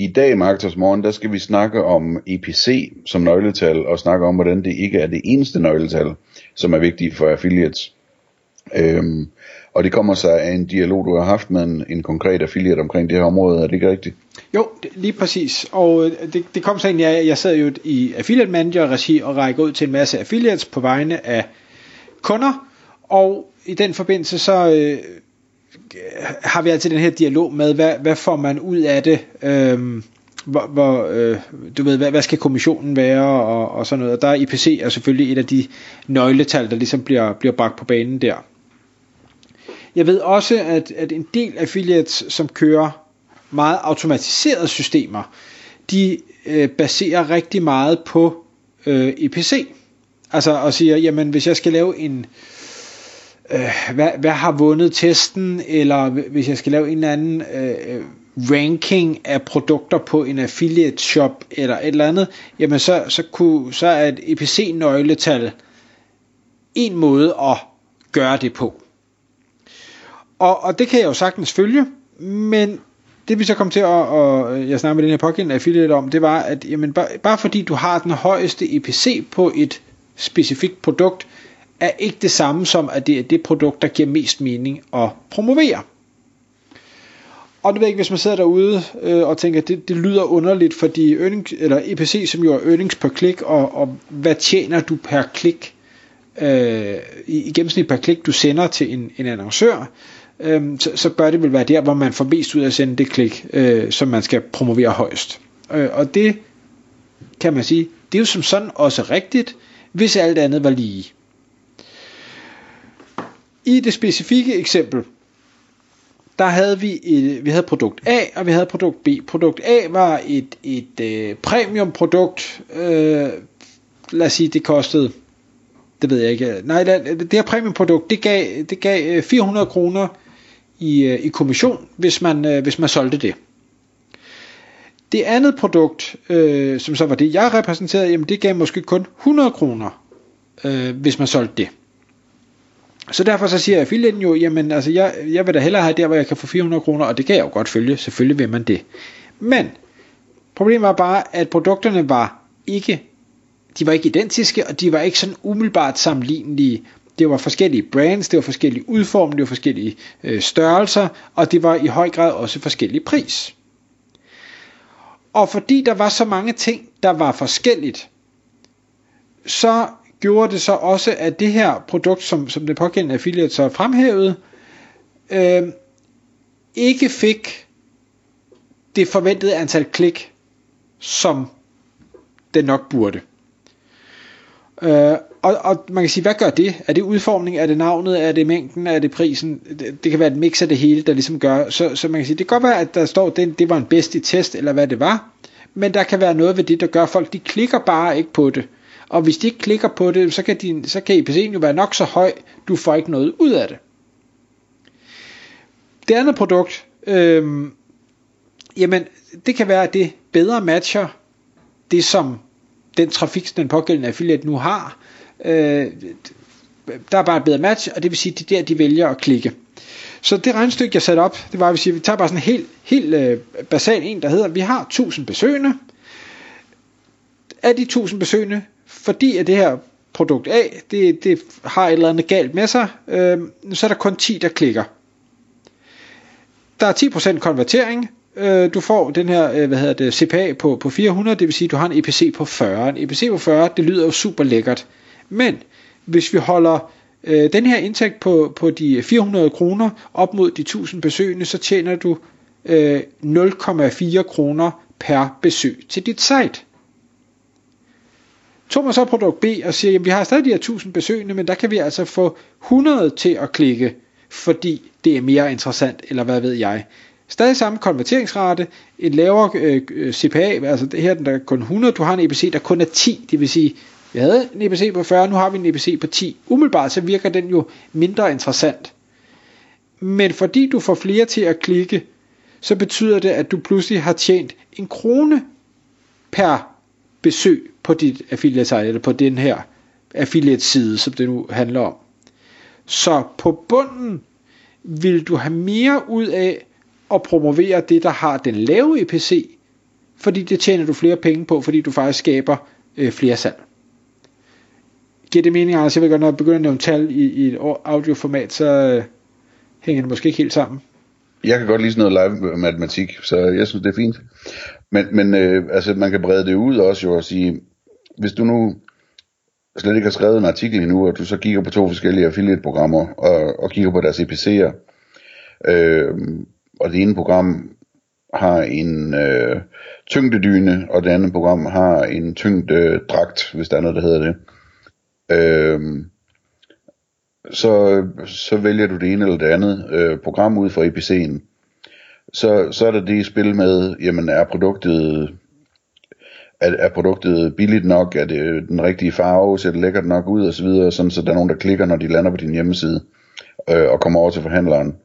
I dag i Marketers Morgen, der skal vi snakke om EPC som nøgletal, og snakke om, hvordan det ikke er det eneste nøgletal, som er vigtigt for affiliates. Øhm, og det kommer sig af en dialog, du har haft med en, en konkret affiliate omkring det her område, er det ikke rigtigt? Jo, det, lige præcis. Og øh, det, det kom så egentlig af, jeg sad jo i Affiliate Manager regi og rækker ud til en masse affiliates på vegne af kunder, og i den forbindelse så øh, Øh, har vi altid den her dialog med, hvad, hvad får man ud af det, Øhm, hvor, hvor øh, du ved, hvad, hvad skal kommissionen være, og, og sådan noget. Og der er IPC er selvfølgelig et af de nøgletal, der ligesom bliver, bliver bragt på banen der. Jeg ved også, at, at en del affiliates, som kører meget automatiserede systemer, de øh, baserer rigtig meget på øh, IPC. Altså og siger, jamen hvis jeg skal lave en, øh, Øh, hvad, hvad har vundet testen, eller hvis jeg skal lave en eller anden øh, ranking af produkter på en affiliate shop, eller et eller andet, jamen så, så, kunne, så er et EPC-nøgletal en måde at gøre det på. Og, og det kan jeg jo sagtens følge, men det vi så kom til at, og jeg snakker med den her pågældende affiliate om, det var, at jamen, bare, bare fordi du har den højeste EPC på et specifikt produkt, er ikke det samme som, at det er det produkt, der giver mest mening at promovere. Og det ved ikke, hvis man sidder derude øh, og tænker, at det, det lyder underligt, fordi earnings, eller EPC, som jo er earnings per klik, og, og hvad tjener du per klik, øh, i, i gennemsnit per klik, du sender til en, en annoncør, øh, så, så bør det vel være der, hvor man får mest ud af at sende det klik, øh, som man skal promovere højst. Øh, og det kan man sige, det er jo som sådan også rigtigt, hvis alt andet var lige. I det specifikke eksempel, der havde vi et, vi havde produkt A, og vi havde produkt B. Produkt A var et, et øh, premium produkt. Øh, lad os sige, det kostede, det ved jeg ikke. Nej, det her premium produkt, det gav, det gav øh, 400 kroner i, øh, i kommission, hvis man, øh, hvis man solgte det. Det andet produkt, øh, som så var det, jeg repræsenterede, jamen det gav måske kun 100 kroner, øh, hvis man solgte det. Så derfor så siger affiliaten jo, jamen altså jeg, jeg vil da hellere have der, hvor jeg kan få 400 kroner, og det kan jeg jo godt følge, selvfølgelig vil man det. Men problemet var bare, at produkterne var ikke, de var ikke identiske, og de var ikke sådan umiddelbart sammenlignelige. Det var forskellige brands, det var forskellige udformninger, det var forskellige øh, størrelser, og det var i høj grad også forskellige pris. Og fordi der var så mange ting, der var forskelligt, så gjorde det så også, at det her produkt, som, som den pågældende affiliate så fremhævede, øh, ikke fik det forventede antal klik, som den nok burde. Øh, og, og man kan sige, hvad gør det? Er det udformning? Er det navnet? Er det mængden? Er det prisen? Det, det kan være et mix af det hele, der ligesom gør. Så, så man kan sige, det kan godt være, at der står, at det var en bedst i test, eller hvad det var. Men der kan være noget ved det, der gør, folk de klikker bare ikke på det. Og hvis de ikke klikker på det, så kan, din, så kan IPC'en jo være nok så høj, du får ikke noget ud af det. Det andet produkt, øh, jamen det kan være, at det bedre matcher det, som den trafik, den pågældende affiliate nu har. Øh, der er bare et bedre match, og det vil sige, at det er der, de vælger at klikke. Så det regnestykke, jeg satte op, det var, at vi, siger, vi tager bare sådan en helt, helt øh, basal en, der hedder, vi har 1000 besøgende. Af de 1000 besøgende, fordi at det her produkt A, det, det har et eller andet galt med sig, øh, så er der kun 10, der klikker. Der er 10% konvertering, øh, du får den her øh, hvad hedder det, CPA på, på 400, det vil sige, at du har en EPC på 40. En EPC på 40, det lyder jo super lækkert. Men hvis vi holder øh, den her indtægt på, på de 400 kroner op mod de 1000 besøgende, så tjener du øh, 0,4 kroner per besøg til dit site. Tog man så produkt B og siger, at vi har stadig de her 1000 besøgende, men der kan vi altså få 100 til at klikke, fordi det er mere interessant, eller hvad ved jeg. Stadig samme konverteringsrate, en lavere øh, CPA, altså det her den der er kun 100, du har en EPC, der kun er 10, det vil sige, Vi havde en EPC på 40, nu har vi en EPC på 10. Umiddelbart så virker den jo mindre interessant. Men fordi du får flere til at klikke, så betyder det, at du pludselig har tjent en krone per besøg på dit affiliate site, eller på den her affiliate side, som det nu handler om. Så på bunden vil du have mere ud af at promovere det, der har den lave EPC, fordi det tjener du flere penge på, fordi du faktisk skaber øh, flere salg. Giver det mening, Anders? Jeg vil godt, når jeg begynder at nævne tal i, i et audioformat, så øh, hænger det måske ikke helt sammen. Jeg kan godt lide sådan noget live matematik, så jeg synes, det er fint. Men, men øh, altså, man kan brede det ud også jo og sige, hvis du nu slet ikke har skrevet en artikel endnu, og du så kigger på to forskellige affiliate-programmer og, og kigger på deres EPC'er, øh, og det ene program har en øh, tyngdedyne, og det andet program har en tyngdedragt, hvis der er noget, der hedder det. Øh, så, så vælger du det ene eller det andet øh, program ud fra EPC'en. Så, så er der det spil med, jamen er produktet er, er produktet billigt nok, er det den rigtige farve, ser det lækkert nok ud? Og så videre, sådan så der er nogen, der klikker, når de lander på din hjemmeside øh, og kommer over til forhandleren,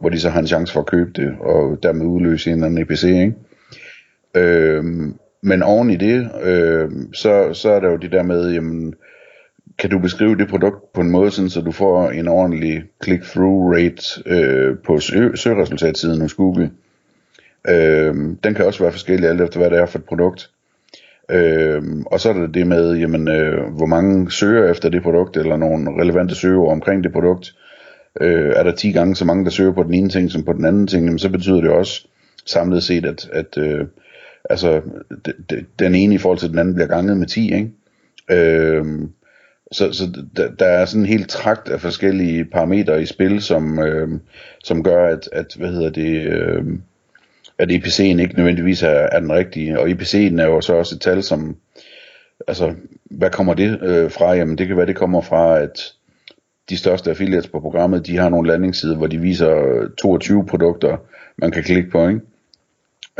hvor de så har en chance for at købe det, og dermed udløse en eller anden EPC, ikke? Øh, men oven i det, øh, så, så er der jo det der med, jamen, kan du beskrive det produkt på en måde, sådan, så du får en ordentlig click-through rate øh, på sø- søgeresultatsiden hos Google. Øh, den kan også være forskellig alt efter hvad det er for et produkt. Øh, og så er der det med, jamen, øh, hvor mange søger efter det produkt, eller nogle relevante søgeord omkring det produkt. Øh, er der 10 gange så mange, der søger på den ene ting som på den anden ting, jamen, så betyder det også samlet set, at, at øh, altså, d- d- den ene i forhold til den anden bliver ganget med 10, ikke? Øh, så, så der, der er sådan en helt trakt af forskellige parametre i spil, som, øh, som gør, at, at hvad hedder det, øh, at EPC'en ikke nødvendigvis er, er den rigtige. Og EPC'en er jo så også et tal, som, altså, hvad kommer det øh, fra? Jamen, det kan være, det kommer fra, at de største affiliates på programmet, de har nogle landingssider, hvor de viser øh, 22 produkter, man kan klikke på, ikke?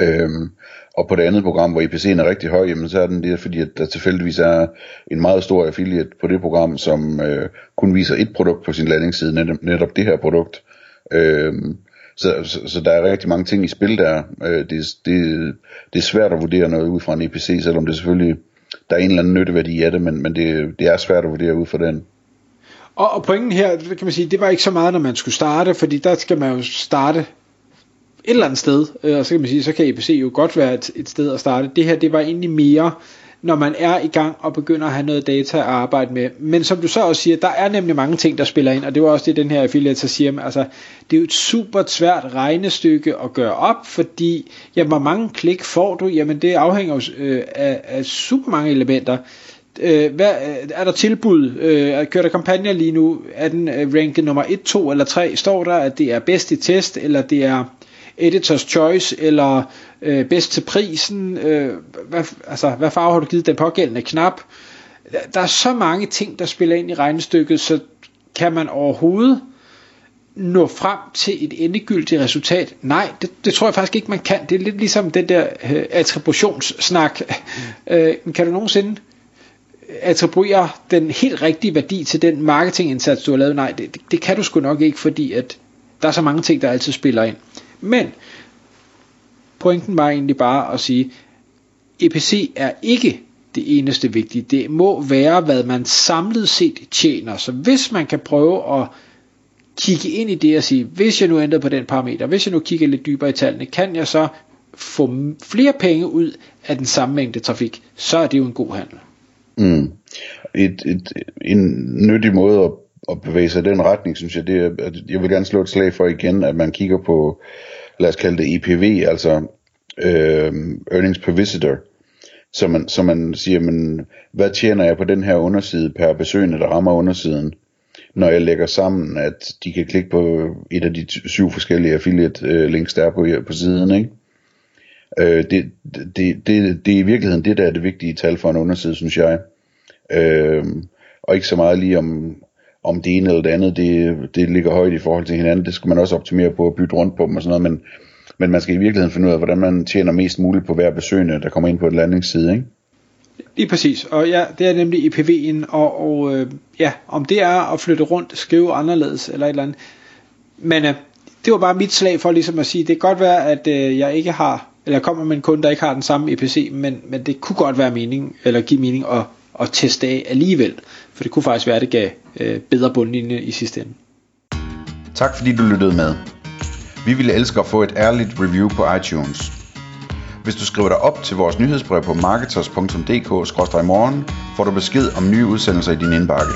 Øhm, og på det andet program, hvor IPC'en er rigtig høj, jamen, så er den det, fordi at der tilfældigvis er en meget stor affiliate på det program, som øh, kun viser et produkt på sin landingsside, netop, netop det her produkt. Øhm, så, så, så der er rigtig mange ting i spil der. Øh, det, det, det er svært at vurdere noget ud fra en EPC, selvom det selvfølgelig, der er en eller anden nytteværdi af det, men, men det, det er svært at vurdere ud fra den. Og, og pointen her, kan man sige, det var ikke så meget, når man skulle starte, fordi der skal man jo starte et eller andet sted, øh, og så kan man sige, så kan EPC jo godt være et, et sted at starte. Det her, det var egentlig mere, når man er i gang og begynder at have noget data at arbejde med. Men som du så også siger, der er nemlig mange ting, der spiller ind, og det var også det, den her affiliate så siger, altså, det er jo et super svært regnestykke at gøre op, fordi, ja, hvor mange klik får du? Jamen, det afhænger jo øh, af, af super mange elementer. Øh, hvad, øh, er der tilbud? Øh, kører der kampagner lige nu? Er den øh, ranket nummer 1, 2 eller 3? Står der, at det er bedst i test, eller det er Editors Choice, eller øh, bedst til prisen, øh, hvad, altså, hvad farve har du givet den pågældende knap? Der er så mange ting, der spiller ind i regnestykket, så kan man overhovedet nå frem til et endegyldigt resultat? Nej, det, det tror jeg faktisk ikke, man kan. Det er lidt ligesom den der øh, attributionssnak. Øh, kan du nogensinde attribuere den helt rigtige værdi til den marketingindsats, du har lavet? Nej, det, det, det kan du sgu nok ikke, fordi at der er så mange ting, der altid spiller ind. Men pointen var egentlig bare at sige, EPC er ikke det eneste vigtige. Det må være, hvad man samlet set tjener. Så hvis man kan prøve at kigge ind i det og sige, hvis jeg nu ændrer på den parameter, hvis jeg nu kigger lidt dybere i tallene, kan jeg så få flere penge ud af den samme mængde trafik, så er det jo en god handel. Mm. Et, et, en nyttig måde at, at bevæge sig i den retning, synes jeg, det er, at jeg vil gerne slå et slag for igen, at man kigger på, lad os kalde det EPV, altså øh, Earnings per Visitor, så man, så man siger, men hvad tjener jeg på den her underside per besøgende, der rammer undersiden, når jeg lægger sammen, at de kan klikke på et af de syv forskellige affiliate øh, links, der er på, på siden, ikke? Øh, det, det, det, det er i virkeligheden det, der er det vigtige tal for en underside, synes jeg. Øh, og ikke så meget lige om, om det ene eller det andet, det, det ligger højt i forhold til hinanden. Det skal man også optimere på at bytte rundt på dem og sådan noget, men, men man skal i virkeligheden finde ud af, hvordan man tjener mest muligt på hver besøgende, der kommer ind på et landingsside, ikke? Lige præcis, og ja, det er nemlig IPV'en, og, og øh, ja, om det er at flytte rundt, skrive anderledes eller et eller andet. Men øh, det var bare mit slag for ligesom at sige, det kan godt være, at øh, jeg ikke har, eller kommer med en kunde, der ikke har den samme EPC, men, men det kunne godt være mening, eller give mening at, at teste af alligevel, for det kunne faktisk være, at det gav øh, bedre bundlinje i sidste ende. Tak fordi du lyttede med. Vi ville elske at få et ærligt review på iTunes. Hvis du skriver dig op til vores nyhedsbrev på marketers.dk-morgen, får du besked om nye udsendelser i din indbakke.